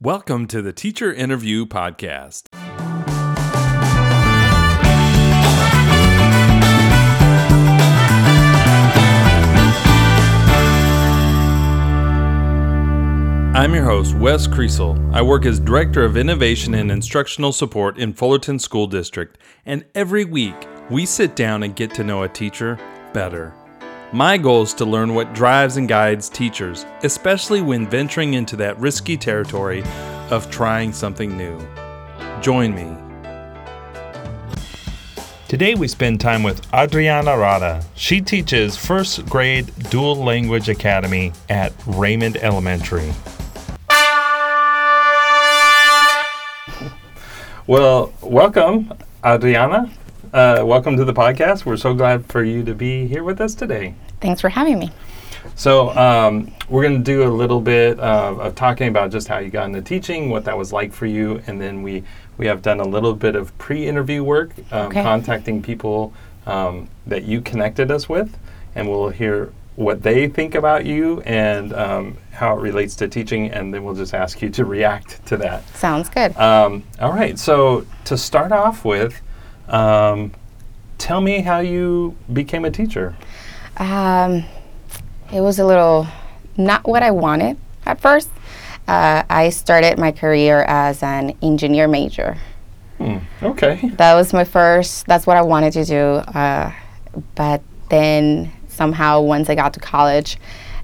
Welcome to the Teacher Interview Podcast. I'm your host, Wes Kriesel. I work as Director of Innovation and Instructional Support in Fullerton School District, and every week we sit down and get to know a teacher better. My goal is to learn what drives and guides teachers, especially when venturing into that risky territory of trying something new. Join me. Today we spend time with Adriana Rada. She teaches first grade dual language academy at Raymond Elementary. Well, welcome, Adriana. Uh, welcome to the podcast. We're so glad for you to be here with us today. Thanks for having me. So, um, we're going to do a little bit of, of talking about just how you got into teaching, what that was like for you, and then we, we have done a little bit of pre interview work, um, Okay. contacting people um, that you connected us with, and we'll hear what they think about you and um, how it relates to teaching, and then we'll just ask you to react to that. Sounds good. Um, all right. So to start off with, um, tell me how you became a teacher. Um, it was a little not what I wanted at first. Uh, I started my career as an engineer major. Hmm, Okay. That was my first, that's what I wanted to do. Uh, but then somehow, once I got to college,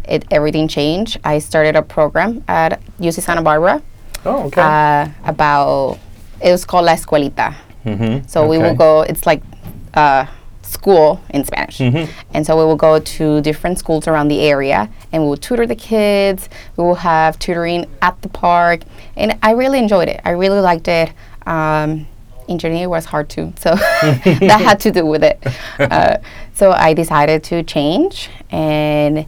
it, everything changed. I started a program at UC Santa Barbara Oh, okay. uh, about, it was called La Escuelita. Mm-hmm. So we will go, it's like uh, school in Spanish. And so we will go to different schools around the area and we will tutor the kids. We will have tutoring at the park. And I really enjoyed it. I really liked it. Um, engineering was hard too. So that had to do with it. Uh, so I decided to change and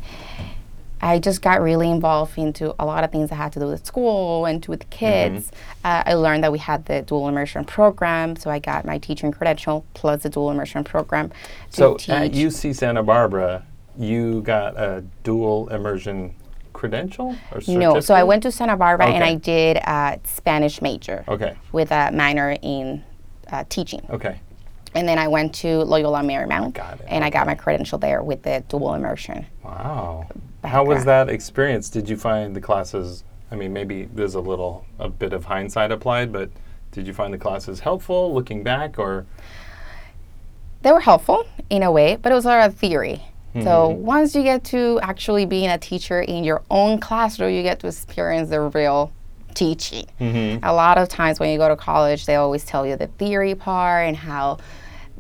I just got really involved into a lot of things that had to do with school and to with kids. Uh, I learned that we had the dual immersion program, so I got my teaching credential plus the dual immersion program. To So teach. at UC Santa Barbara, you got a dual immersion credential or certificate? no, so I went to Santa Barbara and I did a Spanish major Okay. with a minor in uh, teaching. Okay. And then I went to Loyola Marymount and I got my credential there with the dual immersion. Wow. How was that experience? Did you find the classes? I mean, maybe there's a little, a bit of hindsight applied, but did you find the classes helpful looking back, or they were helpful in a way, but it was of theory. So Mm-hmm. once you get to actually being a teacher in your own classroom, you get to experience the real teaching. Mm-hmm. A lot of times when you go to college, they always tell you the theory part and how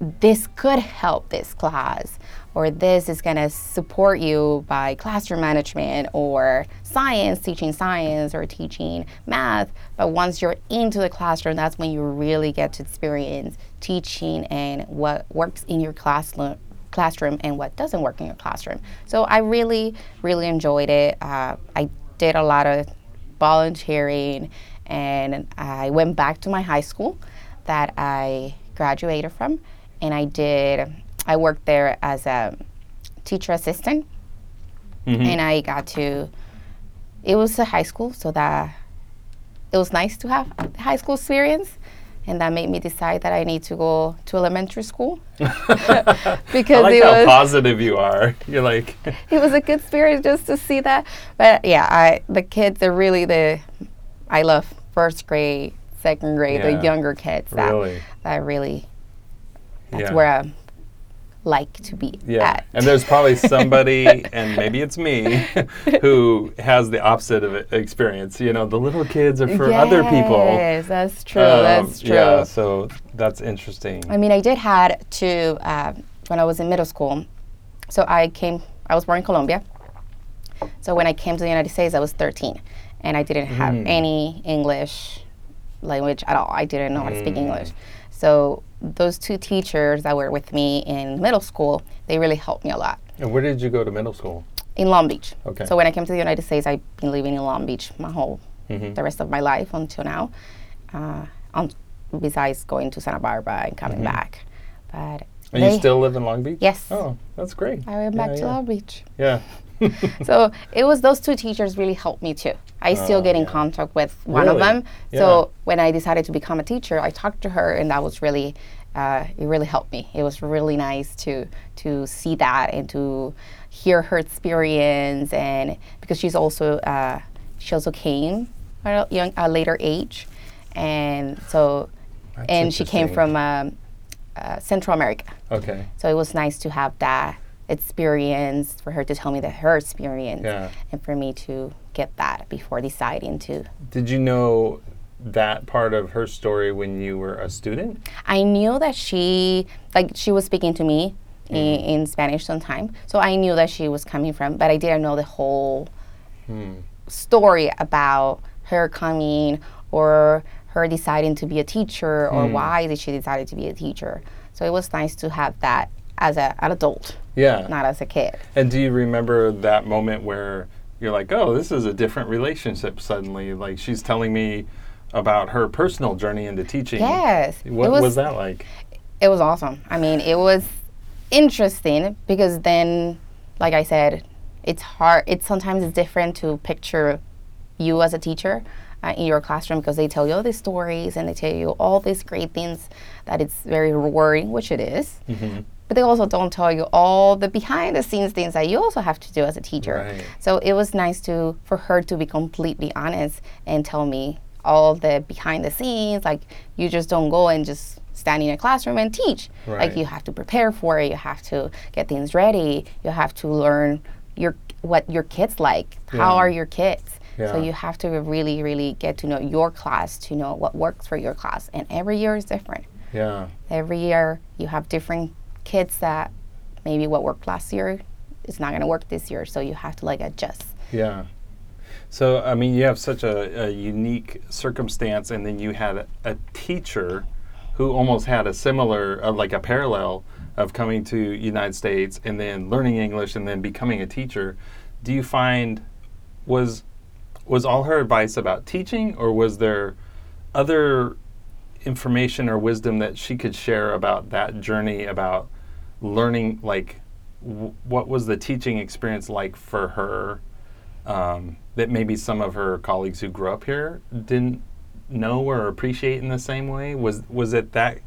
this could help this class or this is going to support you by classroom management or science teaching science or teaching math. But once you're into the classroom that's when you really get to experience teaching and what works in your classroom classroom and what doesn't work in your classroom. So i really really enjoyed it. Uh, i did a lot of volunteering and i went back to my high school that i graduated from and I did. I worked there as a teacher assistant, mm-hmm. and I got to. It was a high school, so that it was nice to have high school experience, and that made me decide that I need to go to elementary school I because like it how was positive you are. You're like, it was a good experience just to see that. But yeah, I the kids are really the. I love first grade, second grade, Yeah. the younger kids. That Really? that really. That's Yeah. where I like to be yeah. at. And there's probably somebody, and maybe it's me, who has the opposite of experience. You know, the little kids are for other people. Yes, that's true. Um, that's true. Yeah, so that's interesting. I mean, I did had to uh, when I was in middle school. So I came. I was born in Colombia. So when I came to the United States, I was 13, and I didn't have Mm. any English language at all. I didn't know how to Mm. speak English. So those two teachers that were with me in middle school, they really helped me a lot. And where did you go to middle school? in Long Beach. Okay. So when I came to the United States, I've been living in Long Beach my whole, Mm-hmm. the rest of my life until now. Uh, on, besides going to Santa Barbara and coming back, but And you still live in Long Beach? Yes. Oh, that's great. I went Yeah, back to yeah. Long Beach. Yeah. so it was those two teachers really helped me too. I still Oh, get in contact with one of them. Yeah. So when I decided to become a teacher, I talked to her, and that was really, uh, it really helped me. It was really nice to to see that and to hear her experience, and because she's also uh, she also came at a young a later age, and so That's and she came from um, uh, Central America. Okay. So it was nice to have that experience for her to tell me that her experience Yeah. and for me to get that before deciding to. Did you know that part of her story when you were a student? I knew that she, like, she was speaking to me in, Mm-hmm. in Spanish sometime. So I knew that she was coming from, but I didn't know the whole Hmm. story about her coming or her deciding to be a teacher Hmm. or why did she decide to be a teacher. So it was nice to have that as a, an adult, Yeah. not as a kid. And do you remember that moment where you're like, oh, this is a different relationship suddenly? Like she's telling me about her personal journey into teaching. Yes. What was, was, that like? it was awesome. I mean, it was interesting because then, like I said, it's hard. It's sometimes it's different to picture you as a teacher uh, in your classroom because they tell you all these stories and they tell you all these great things that it's very rewarding, which it is. Mm-hmm. But they also don't tell you all the behind the scenes things that you also have to do as a teacher. Right. So it was nice to for her to be completely honest and tell me all the behind the scenes. Like you just don't go and just stand in a classroom and teach. Right. Like you have to prepare for it. You have to get things ready. You have to learn your what your kids like. Yeah. How are your kids? So you have to really, really get to know your class to know what works for your class. And every year is different. Yeah. Every year you have different kids that maybe what worked last year is not going to work this year. So you have to like adjust. Yeah. So, I mean, you have such a, a unique circumstance, and then you had a, a teacher who almost had a similar, uh, like a parallel of coming to United States and then learning English and then becoming a teacher. Do you find was was all her advice about teaching, or was there other information or wisdom that she could share about that journey about learning like w- what was the teaching experience like for her um, that maybe some of her colleagues who grew up here didn't know or appreciate in the same way was was it that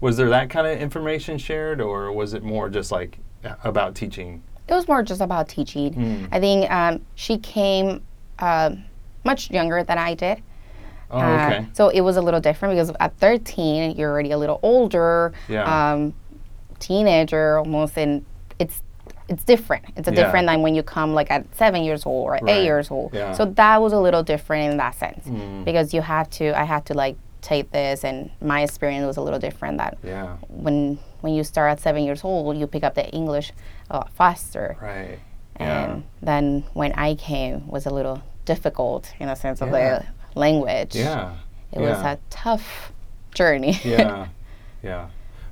was there that kind of information shared or was it more just like uh, about teaching It was more just about teaching. Mm. I think um, she came um much younger than I did. oh Uh, okay so it was a little different because at 13, you're already a little older, Yeah. um, teenager almost, and it's it's different. It's a Yeah. different than when you come like at seven years old or Right. eight years old. Yeah. So that was a little different in that sense Mm. because you have to. I had to like take this, and my experience was a little different. That yeah when when you start at seven years old, you pick up the English a lot faster. right yeah And then when I came was a little difficult in a sense of the language. yeah It was a tough journey. yeah yeah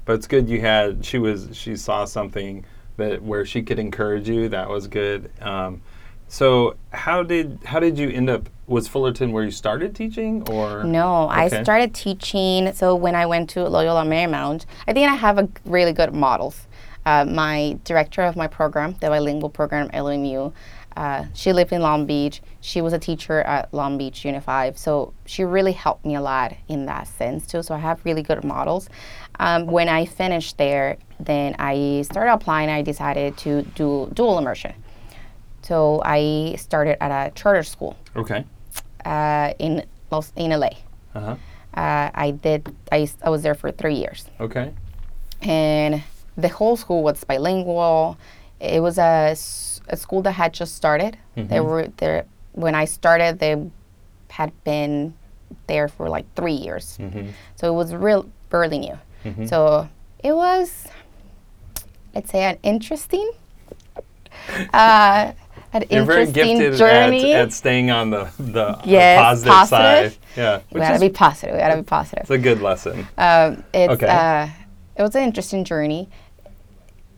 but it's good you had she was she saw something that where she could encourage you that was good um, so how did how did you end up was fullerton where you started teaching or no, I started teaching. So when I went to Loyola Marymount, I think I have a really good models. Uh, my director of my program, the bilingual program, LMU, uh, she lived in Long Beach. She was a teacher at Long Beach Unified. So she really helped me a lot in that sense too. So I have really good models. Um, when I finished there, then I started applying. I decided to do dual immersion. So I started at a charter school okay uh, in Los, in LA. uh-huh Uh, I did. I, I was there for three years, okay and the whole school was bilingual. It was a, a school that had just started. They were there when I started. They had been there for like three years, Mm-hmm. so it was real fairly new. So it was, I'd say, an interesting, uh, an you're very interesting gifted at, journey. at staying on the the, Yes, positive, positive. side yeah we gotta is be positive. We gotta be positive. it's a good lesson Um, it's Okay. uh, it was an interesting journey,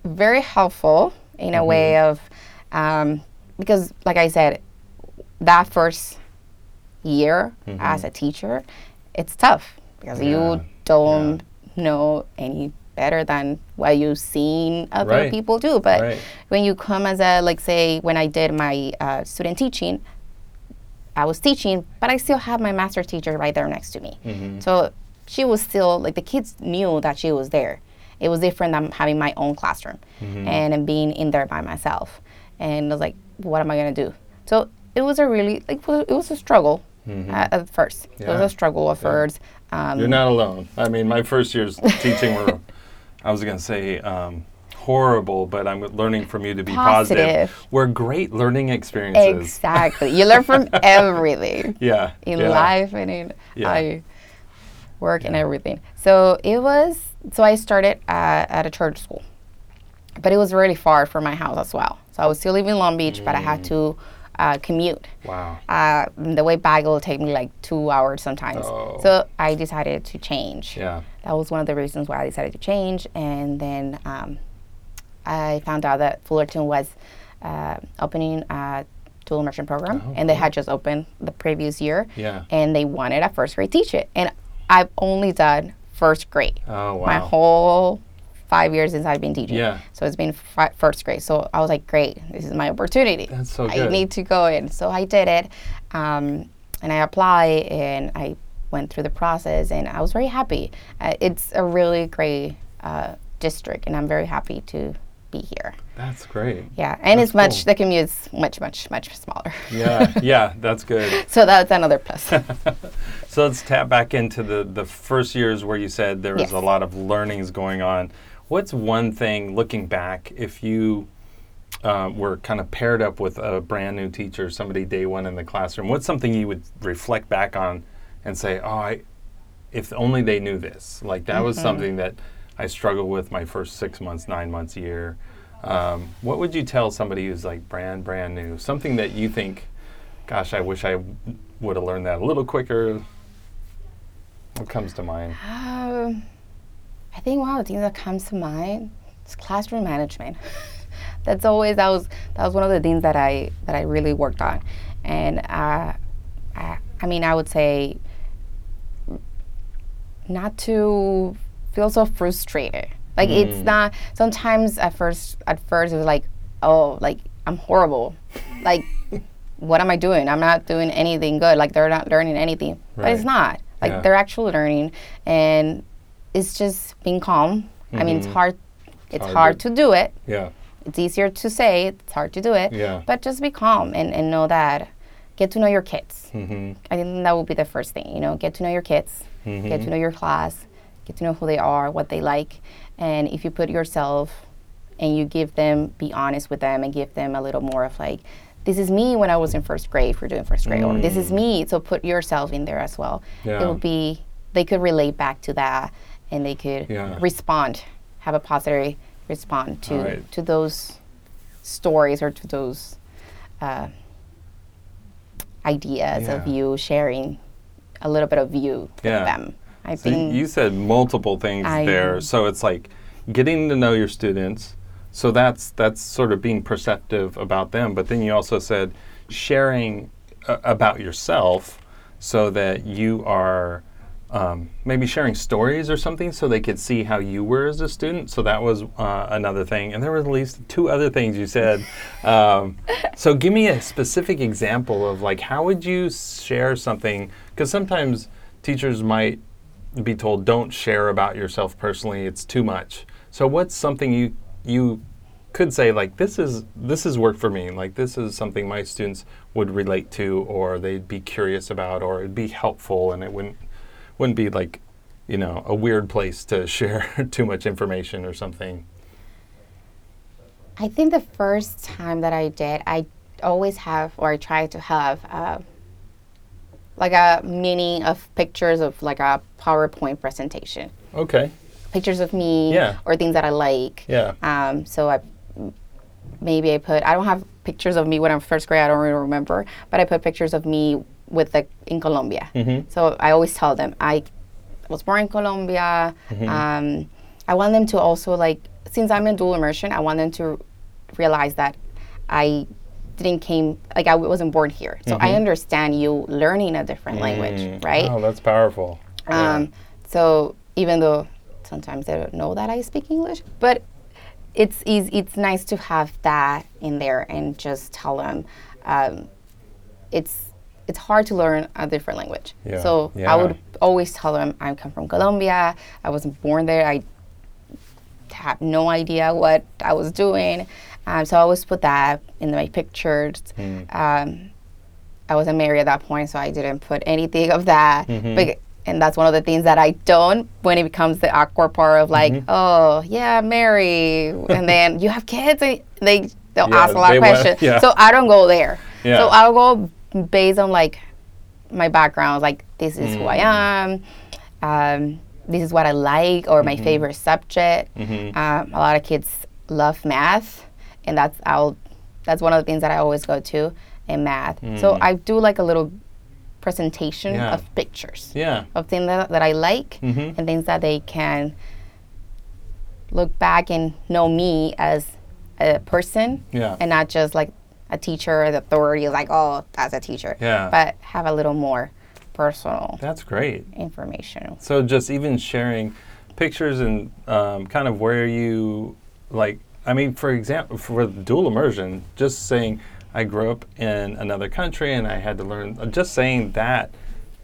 very helpful in a way Mm-hmm. of um, because, like I said, that first year as a teacher, it's tough because Mm-hmm. Yeah, you don't know any better than what you've seen other Right. people do. But Right. when you come as a like say when I did my uh, student teaching, I was teaching, but I still had my master teacher right there next to me. Mm-hmm. So she was still like the kids knew that she was there. It was different than having my own classroom Mm-hmm. and, and being in there by myself. And I was like, what am I gonna do? So it was a really like it was a struggle at, at first. It was Mm-hmm. A struggle at first. Um, You're not alone. I mean, my first years teaching were, I was going to say, um, horrible, but I'm learning from you to be positive. Positive. Were great learning experiences. exactly. You learn from everything. Yeah. in yeah. life and in Yeah. I work and everything. So it was. So I started at, at a church school, but it was really far from my house as well. So I was still living in Long Beach, but I had to uh, commute. Wow. Uh, the way back will take me like two hours sometimes. Oh. So I decided to change. Yeah. That was one of the reasons why I decided to change. And then um, I found out that Fullerton was uh, opening a dual immersion program, and they had just opened the previous year. Oh, Yeah. And they wanted a first grade teacher, and I've only done first grade. Oh, wow. My whole five years since I've been teaching. Yeah. So it's been fi- first grade. So I was like, great, this is my opportunity. That's so I need to go in. So I did it, um, and I applied, and I went through the process, and I was very happy. Uh, it's a really great uh, district, and I'm very happy to be here. That's great. Yeah, and it's much cool. the commute's much much much smaller. Yeah. yeah. That's good. so that's another plus. So let's tap back into the, the first years where you said there was Yes. a lot of learnings going on. What's one thing, looking back, if you uh, were kind of paired up with a brand new teacher, somebody day one in the classroom, what's something you would reflect back on and say, oh, I, if only they knew this? Like that was something that I struggled with my first six months, nine months, year. Um, what would you tell somebody who's like brand, brand new? Something that you think, gosh, I wish I would have learned that a little quicker. What comes to mind? Um, I think one of the things that comes to mind is classroom management. That's always that was that was one of the things that I that I really worked on, and uh, I, I mean I would say not to feel so frustrated. Like it's not sometimes at first at first it was like oh like I'm horrible, like what am I doing? I'm not doing anything good. Like they're not learning anything, but it's not. Like Yeah. they're actually learning, and it's just being calm. I mean, it's mm-hmm. hard. It's Hard hard, to- do it. Yeah. It's easier to say. It's hard to do it. Yeah. But just be calm and, and know that. Get to know your kids. Mm-hmm. I think that would be the first thing. You know, get to know your kids. Get to mm-hmm. know your class. Get to know who they are, what they like, and if you put yourself and you give them, be honest with them, and give them a little more of like, this is me when I was in first grade. If you're doing first grade, or this is mm. me. So put yourself in there as well. Yeah. It would be they could relate back to that, and they could Yeah. respond, have a positive respond to Alright. to those stories or to those uh, ideas of you sharing a little bit of you Yeah. with them. I So think you said multiple things I- there. So it's like getting to know your students. So that's that's sort of being perceptive about them. But then you also said sharing uh, about yourself, so that you are um, maybe sharing stories or something, so they could see how you were as a student. So that was uh, another thing. And there were at least two other things you said. Um, so give me a specific example of like how would you share something? Because sometimes teachers might be told don't share about yourself personally it's too much so what's something you you could say like this is this has worked for me like this is something my students would relate to or they'd be curious about or it'd be helpful and it wouldn't wouldn't be like you know a weird place to share too much information or something I think the first time that I did, I always have or I try to have uh, like a mini of pictures of like a PowerPoint presentation, okay pictures of me Yeah. or things that I like. yeah Um, so I maybe I put I don't have pictures of me when I'm first grade. I don't really remember, but I put pictures of me with the in Colombia. So I always tell them I was born in Colombia. Um, I want them to also like since I'm in dual immersion, I want them to realize that I didn't came like I wasn't born here. So I understand you learning a different language, right? oh that's powerful Um, so even though sometimes they don't know that I speak English, but it's easy, it's nice to have that in there and just tell them um, it's it's hard to learn a different language. Yeah. So Yeah. I would always tell them I come from Colombia. I wasn't born there. I have no idea what I was doing. Um, so I always put that in my pictures. Um, I wasn't married at that point, so I didn't put anything of that. But, and that's one of the things that I don't when it becomes the awkward part of like, oh yeah, Mary, and then you have kids, and they they'll Yeah, ask a lot of questions. yeah. So I don't go there. Yeah. So I'll go based on like my background, like this is who I am. Um, this is what I like or my favorite subject. Um, a lot of kids love math, and that's I'll that's one of the things that I always go to in math. So I do like a little presentation Yeah. of pictures Yeah. of things that, that I like Mhm. and things that they can look back and know me as a person Yeah. and not just like a teacher the authority is like oh that's a teacher Yeah. but have a little more personal That's great. information So just even sharing pictures and um, kind of where you like. I mean, for example, for dual immersion, just saying I grew up in another country and I had to learn. Just saying that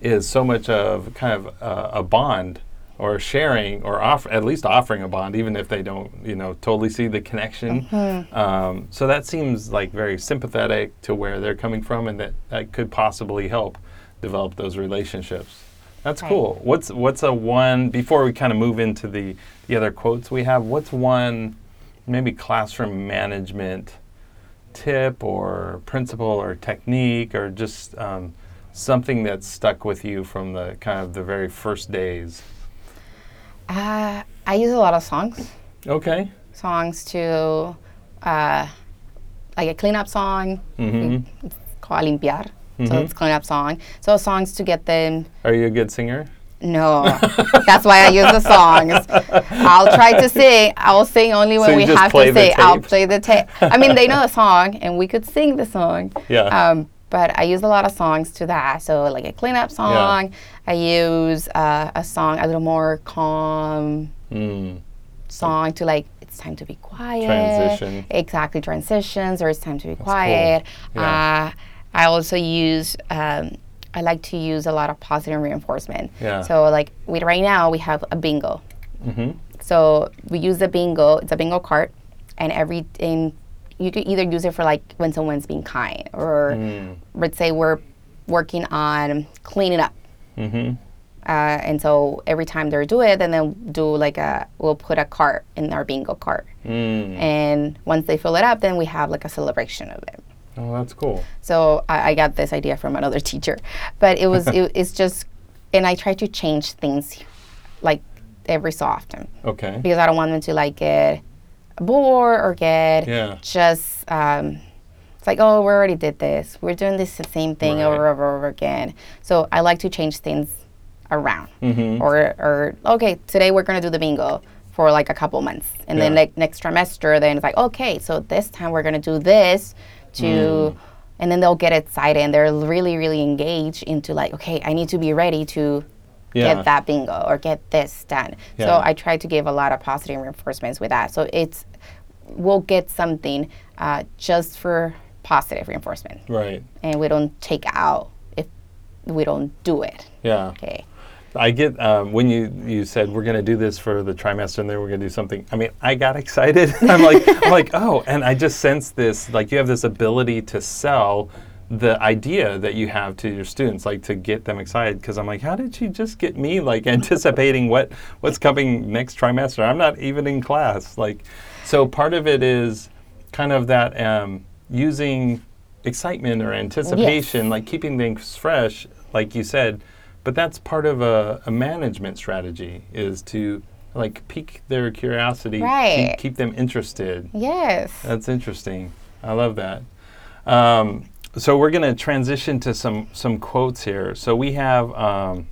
is so much of kind of uh, a bond or sharing or offer at least offering a bond even if they don't you know totally see the connection. Um, so that seems like very sympathetic to where they're coming from and that that could possibly help develop those relationships. That's Right. cool. What's what's a one before we kind of move into the the other quotes we have what's one maybe classroom management tip or principle or technique or just um, something that's stuck with you from the kind of the very first days uh, I use a lot of songs okay songs to uh, like a cleanup song Mm-hmm. it's called limpiar so Mhm. it's cleanup song so songs to get them are you a good singer No, that's why I use the songs. I'll try to sing. I'll sing only when So we have to sing. I'll play the tape. I mean, they know the song, and we could sing the song. Yeah. Um, but I use a lot of songs to that. So like a cleanup song. I use uh, a song a little more calm Mm. song to like it's time to be quiet. Transition. Exactly, transitions or it's time to be cool. quiet. Yeah. Uh, I also use. Um, I like to use a lot of positive reinforcement. Yeah. So like we right now we have a bingo. Mm-hmm. So we use the bingo. It's a bingo card, and every and you could either use it for like when someone's being kind, or Mm. let's say we're working on cleaning up. hmm Uh, and so every time they do it, and then they'll do like a we'll put a card in our bingo card, Mm. and once they fill it up, then we have like a celebration of it. Oh, that's cool. So I, I got this idea from another teacher, but it was it, it's just, and I try to change things, like every so often Okay. because I don't want them to like get bored or get Yeah. just um, it's like oh we already did this we're doing this the same thing Right. over and over, over again. So I like to change things around Mhm. or or okay today we're gonna do the bingo for like a couple months and then like next trimester then it's like okay so this time we're gonna do this to Mm. and then they'll get excited and they're really really engaged into like okay I need to be ready to Yeah. get that bingo or get this done. So I try to give a lot of positive reinforcements with that. So it's we'll get something uh, just for positive reinforcement, Right. and we don't take out if we don't do it. Yeah. Okay. I get um, when you you said we're going to do this for the trimester and then we're going to do something. I mean, I got excited. I'm like, I'm like, oh, and I just sense this. Like you have this ability to sell the idea that you have to your students, like to get them excited. Because I'm like, how did she just get me like anticipating what what's coming next trimester? I'm not even in class. Like, so part of it is kind of that um, using excitement or anticipation, like keeping things fresh, like you said. But that's part of a, a management strategy is to like pique their curiosity, Right. keep, keep them interested. Yes. That's interesting. I love that. Um, so we're going to transition to some some quotes here. So we have. Um,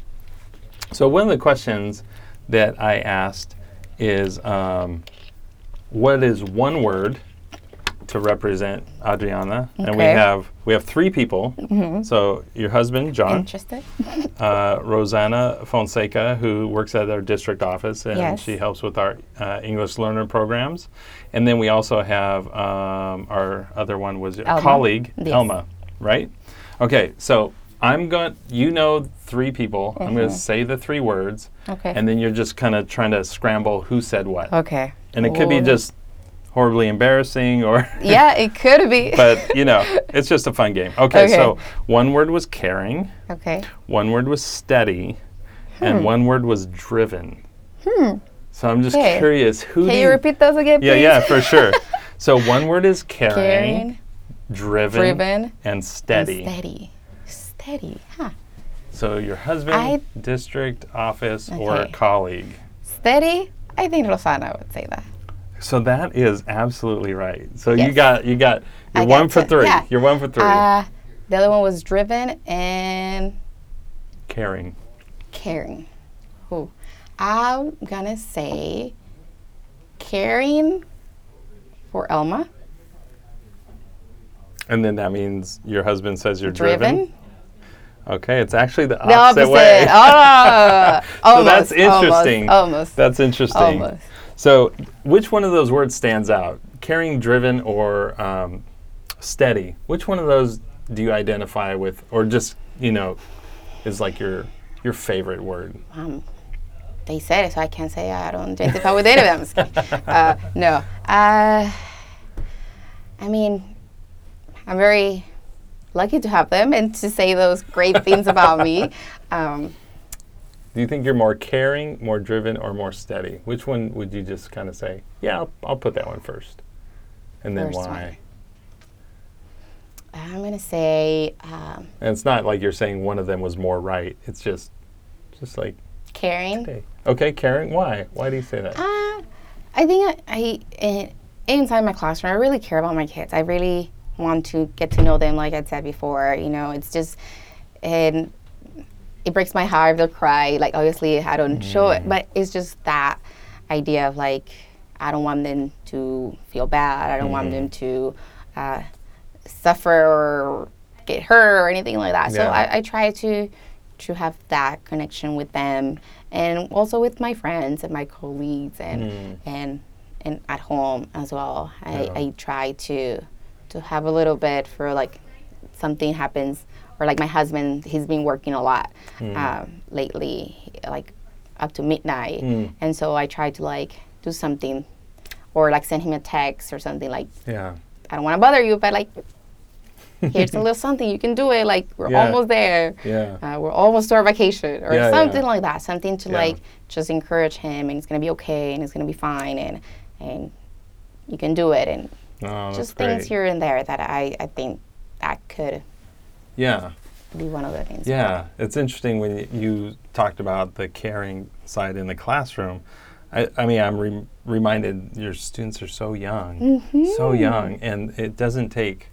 so one of the questions that I asked is, um, what is one word to represent Adriana, and we have we have three people. So your husband John, Interested? uh, Rosanna Fonseca, who works at our district office, and Yes. she helps with our uh, English learner programs. And then we also have um, our other one was a Elma. colleague, Yes. Elma, right? Okay, so I'm going. You know, three people. I'm going to say the three words, Mm-hmm. Okay. and then you're just kind of trying to scramble who said what, okay. and it could be just horribly embarrassing or. Yeah, it could be. But you know, it's just a fun game. Okay, Okay. so one word was caring. okay. One word was steady, hmm. and one word was driven. Hmm. so I'm just. Okay. curious who do Can you, repeat those again, Yeah, yeah, for sure. so one word is caring, Caring, driven, driven, and steady. steady. Steady, huh? So your husband, I- district office, or Okay. colleague. Steady? I think Rosana would say that. So that is absolutely right. So you got you got you're got one for three. yeah. You're one for three. Uh, the other one was driven and caring. caring. Who? I'm gonna say caring for Elma. And then that means your husband says you're driven. Driven. Okay, it's actually the The opposite, opposite. way. Oh, so almost, that's interesting. Almost. almost. That's interesting. Almost. So, which one of those words stands out? Caring, driven, or um, steady? Which one of those do you identify with, or just you know, is like your your favorite word? um, they said it, so I can't say I don't identify with any of them. I'm just kidding. Uh, no. Uh, I mean, I'm very lucky to have them and to say those great things about me. Um, Do you think you're more caring, more driven, or more steady? Which one would you just kind of say, yeah, I'll, I'll put that one first, and then First why? one. I'm gonna say um, And it's not like you're saying one of them was more right. It's just, just like, caring. hey, okay, caring. Why? Why do you say that? Uh, I think I, I in, inside my classroom, I really care about my kids. I really want to get to know them, like I said before. You know, it's just, and it breaks my heart if they'll cry. Like obviously, I don't mm. show it, but it's just that idea of like, I don't want them to feel bad. I don't want them mm. to uh, suffer or get hurt or anything like that. So I, I try to to have that connection with them and also with my friends and my colleagues and mm. and and at home as well. I, Yeah. I try to to have a little bit for like something happens or like my husband he's been working a lot um, lately like up to midnight and so I try to like do something or like send him a text or something like yeah. I don't want to bother you, but like, here's a little something you can do it. Like we're Yeah. almost there. Yeah. Uh, we're almost to our vacation or Yeah, something yeah. like that. Something to like just encourage him, and it's gonna be okay, and it's gonna be fine, and and you can do it, and Oh, just great. things here and there that I I think that could Yeah. be one of the things. Yeah, it's interesting when you talked about the caring side in the classroom. I, I mean, I'm re- reminded your students are so young, so mm-hmm. young, and it doesn't take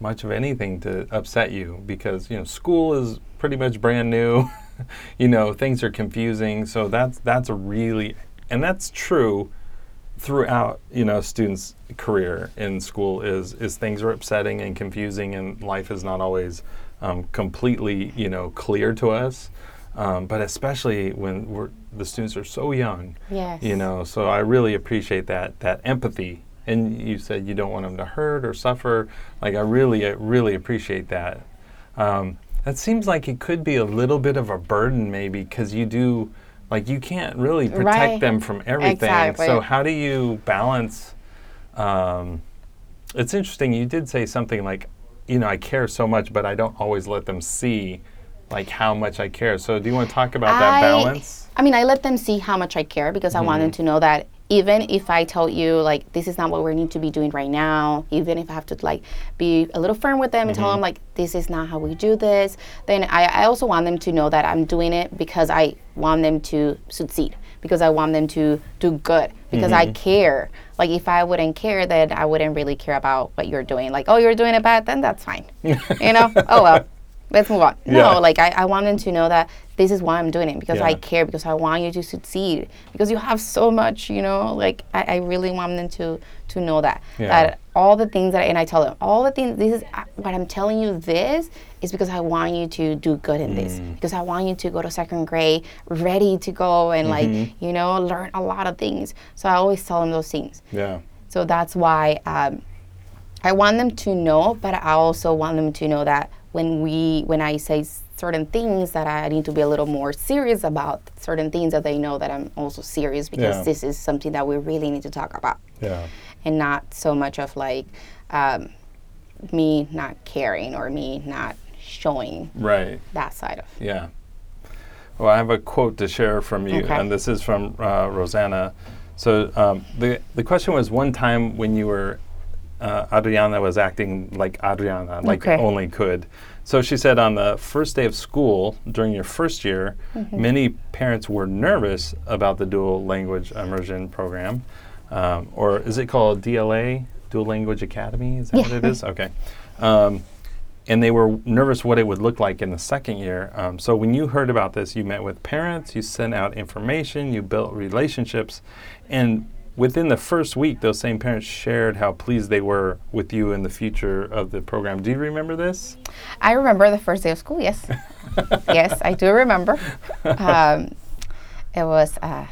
much of anything to upset you because you know school is pretty much brand new. you know, things are confusing, so that's that's a really, and that's true throughout you know students career in school is is things are upsetting and confusing and life is not always um, completely you know clear to us. Um, but especially when we're the students are so young Yes. you know so i really appreciate that that empathy. And you said you don't want them to hurt or suffer. Like i really I really appreciate that. Um, that seems like it could be a little bit of a burden maybe because you do like you can't really protect Right. them from everything Exactly. so how do you balance um, it's interesting you did say something like you know i care so much but i don't always let them see like how much i care so do you want to talk about that balance I mean, I let them see how much I care because I want them Mm-hmm. to know that even if I tell you like this is not what we need to be doing right now, even if I have to like be a little firm with them and tell Mm-hmm. them like this is not how we do this, then I, I also want them to know that I'm doing it because I want them to succeed, because I want them to do good, because I Mm-hmm. care. Like if I wouldn't care, then I wouldn't really care about what you're doing. Like oh, you're doing it bad, then that's fine. you know? Oh well. Let's move on. Yeah. No, like I, I want them to know that this is why I'm doing it because I care because I want you to succeed because you have so much you know like I, I really want them to to know that Yeah. that all the things that and I tell them all the things this is uh, what I'm telling you this is because I want you to do good in this Mm. because I want you to go to second grade ready to go and like Mm-hmm. you know learn a lot of things so I always tell them those things Yeah. so that's why um, I want them to know, but I also want them to know that when we, when I say certain things, that I need to be a little more serious about certain things, that they know that I'm also serious because Yeah. this is something that we really need to talk about, Yeah. and not so much of like um, me not caring or me not showing Right. that side of. Yeah. Well, I have a quote to share from you, Okay. and this is from uh, Rosanna. So um, the the question was one time when you were uh, Adriana was acting like Adriana, like Okay. only could. So she said on the first day of school during your first year, Mm-hmm. many parents were nervous about the dual language immersion program, um, or is it called DLA, Dual Language Academy? Is that what it is? Okay. Um, and they were nervous what it would look like in the second year. Um, so when you heard about this, you met with parents, you sent out information, you built relationships, and within the first week, those same parents shared how pleased they were with you in the future of the program. Do you remember this? I remember the first day of school. Yes, yes, I do remember. Um, it was uh,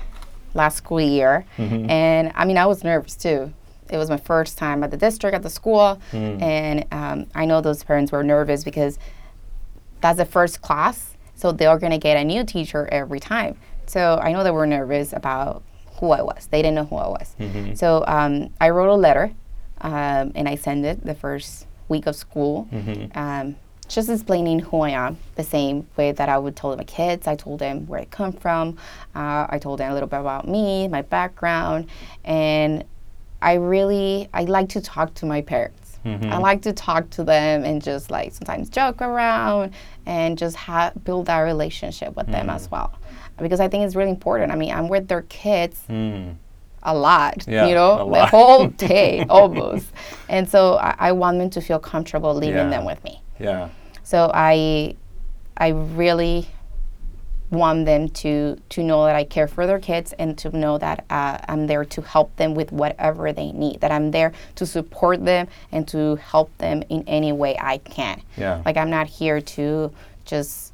last school year, and I mean, I was nervous too. It was my first time at the district, at the school, and um, I know those parents were nervous because that's the first class, so they're gonna get a new teacher every time. So I know they were nervous about who I was. They didn't know who I was. So um, I wrote a letter, um, and I sent it the first week of school, um, just explaining who I am, the same way that I would tell my kids. I told them where I come from. Uh, I told them a little bit about me, my background, and I really I like to talk to my parents. I like to talk to them and just like sometimes joke around and just ha- build that relationship with them as mm. well, because I think it's really important. I mean, I'm with their kids mm. a lot, Yeah, you know, a the whole day almost, and so I, I want them to feel comfortable leaving Yeah. them with me. Yeah. So I, I really want them to to know that I care for their kids and to know that uh, I'm there to help them with whatever they need. That I'm there to support them and to help them in any way I can. Yeah. Like I'm not here to just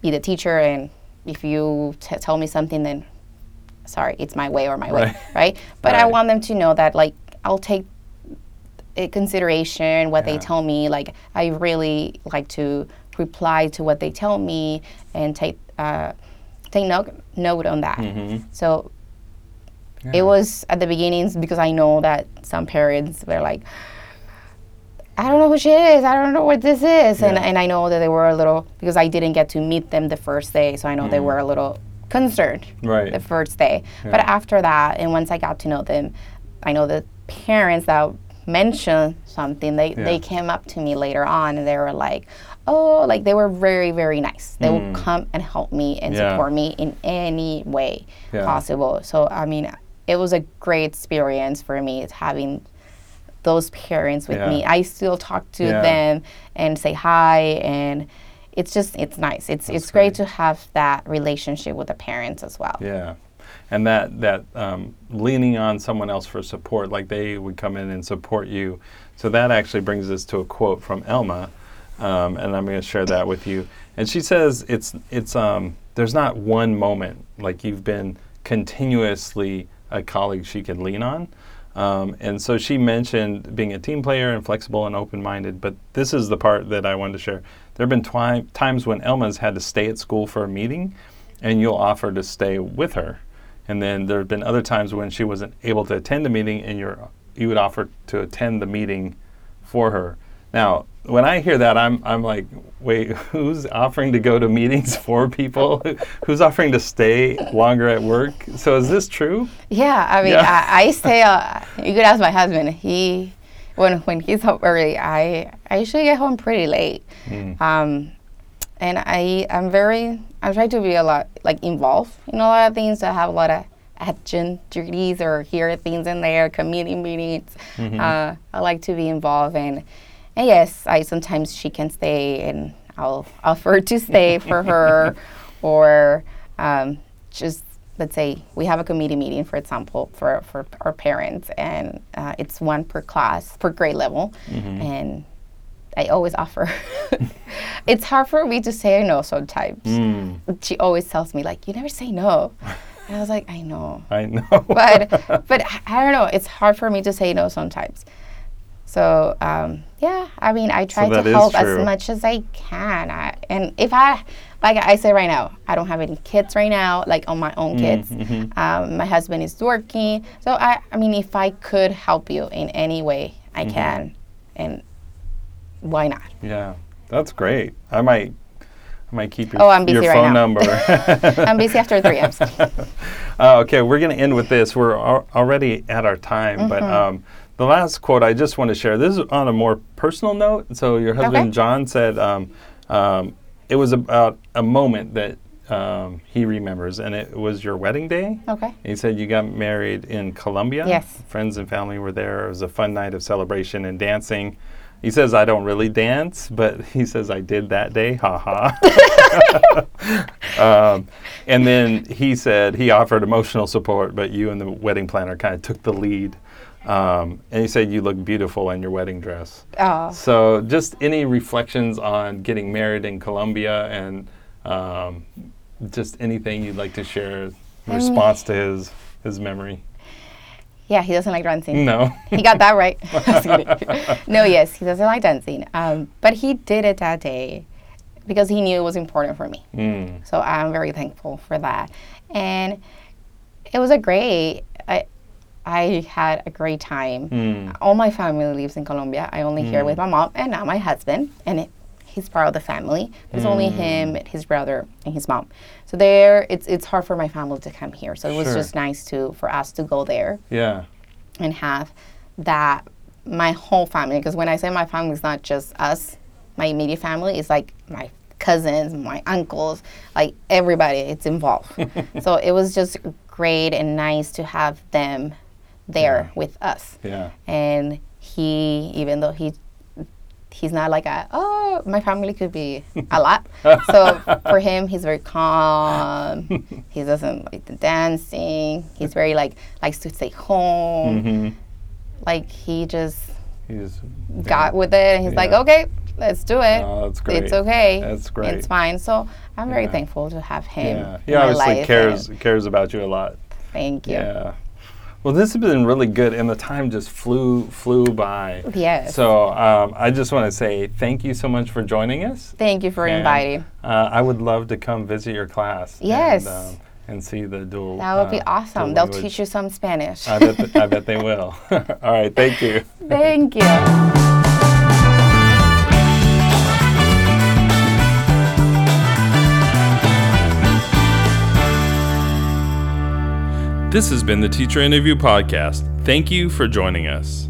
be the teacher and if you t- tell me something then sorry it's my way or my way Right. right but i want them to know that like i'll take consideration what Yeah. they tell me like i really like to reply to what they tell me and take uh, take note note on that so Mm-hmm. Yeah. it was at the beginnings because i know that some parents were like I don't know who she is. I don't know what this is. And, Yeah. and I know that they were a little, because I didn't get to meet them the first day, so I know they were a little concerned Mm. Right. the first day. But after that, and once I got to know them, I know the parents that mentioned something, they, Yeah. they came up to me later on and they were like, oh, like they were very, very nice. They will come and help me and Mm. Yeah. support me in any way Yeah. possible. So, I mean, it was a great experience for me having those parents with Yeah. me. I still talk to them and say hi and it's just it's nice. It's it's great, to have that relationship with the parents as well. Yeah, and that that um, leaning on someone else for support, like they would come in and support you. So that actually brings us to a quote from Elma, um, and I'm going to share that with you. And she says it's it's um, there's not one moment like you've been continuously a colleague she can lean on. Um, and so she mentioned being a team player and flexible and open minded, but this is the part that I wanted to share. There have been twi- times when Elma's had to stay at school for a meeting, and you'll offer to stay with her. And then there have been other times when she wasn't able to attend the meeting, and you're, you would offer to attend the meeting for her. Now, when I hear that, I'm, I'm like, wait, who's offering to go to meetings for people? who's offering to stay longer at work? So is this true? Yeah, I mean, Yeah. I, I stay. Uh, you could ask my husband. He, when when he's home early, I I usually get home pretty late. Um, and I I'm very I try to be a lot like involved in a lot of things. I have a lot of action duties or hear things in there, committee meetings. Uh, I like to be involved and and yes, I sometimes she can stay and I'll offer to stay for her. or um, just let's say we have a committee meeting, for example, for, for our parents, and uh, it's one per class, per grade level, and I always offer. it's hard for me to say no sometimes. She always tells me like, "You never say no," and I was like, "I know." I know. but but I don't know. It's hard for me to say no sometimes. So um, yeah, I mean, I try that to help as much as I can. I, and if I, like I say right now, I don't have any kids right now, like on my own kids. Um, my husband is working, so I, I mean, if I could help you in any way, I can, and why not? yeah, that's great. I might, I might keep your, Oh, I'm your busy right phone now. number. I'm busy after three hours. Uh, okay, we're going to end with this. We're al- already at our time, but Mm-hmm. um, the last quote I just want to share. This is on a more personal note. So your husband Okay. John said um, um, it was about a moment that um, he remembers, and it was your wedding day. Okay. He said you got married in Colombia. Yes. Friends and family were there. It was a fun night of celebration and dancing. He says, I don't really dance, but he says, I did that day. Ha ha. um, and then he said he offered emotional support, but you and the wedding planner kind of took the lead. Um, and he said, You look beautiful in your wedding dress. Oh. So, just any reflections on getting married in Colombia and um, just anything you'd like to share in response to his, his memory? Yeah, he doesn't like dancing. No. he got that right. No, yes, he doesn't like dancing. Um, but he did it that day because he knew it was important for me. Mm. So I'm very thankful for that. And it was a great. I I had a great time. Mm. All my family lives in Colombia. I only here with my mom and now my husband, and it, he's part of the family. There's only him, his brother, and his mom. So there, it's it's hard for my family to come here. So it was Sure. just nice to for us to go there Yeah. and have that my whole family because when i say my family it's not just us my immediate family it's like my cousins my uncles like everybody it's involved so it was just great and nice to have them there with us Yeah. and he even though he he's not like a oh my family could be a lot so for him he's very calm he doesn't like the dancing he's very like likes to stay home hmm like he just He's got with it and he's like okay let's do it Oh, that's great. it's okay That's great. it's fine so i'm very Yeah. thankful to have him Yeah. in He my obviously life cares cares about you a lot. thank you Yeah. Well, this has been really good, and the time just flew flew by. Yes. So um, I just want to say thank you so much for joining us. thank you for And, inviting Uh, I would love to come visit your class. Yes. And, um, and see the dual. that would be uh, awesome they'll language. teach you some spanish I bet, th- I bet they will. All right. Thank you. thank you This has been the Teacher Interview Podcast. Thank you for joining us.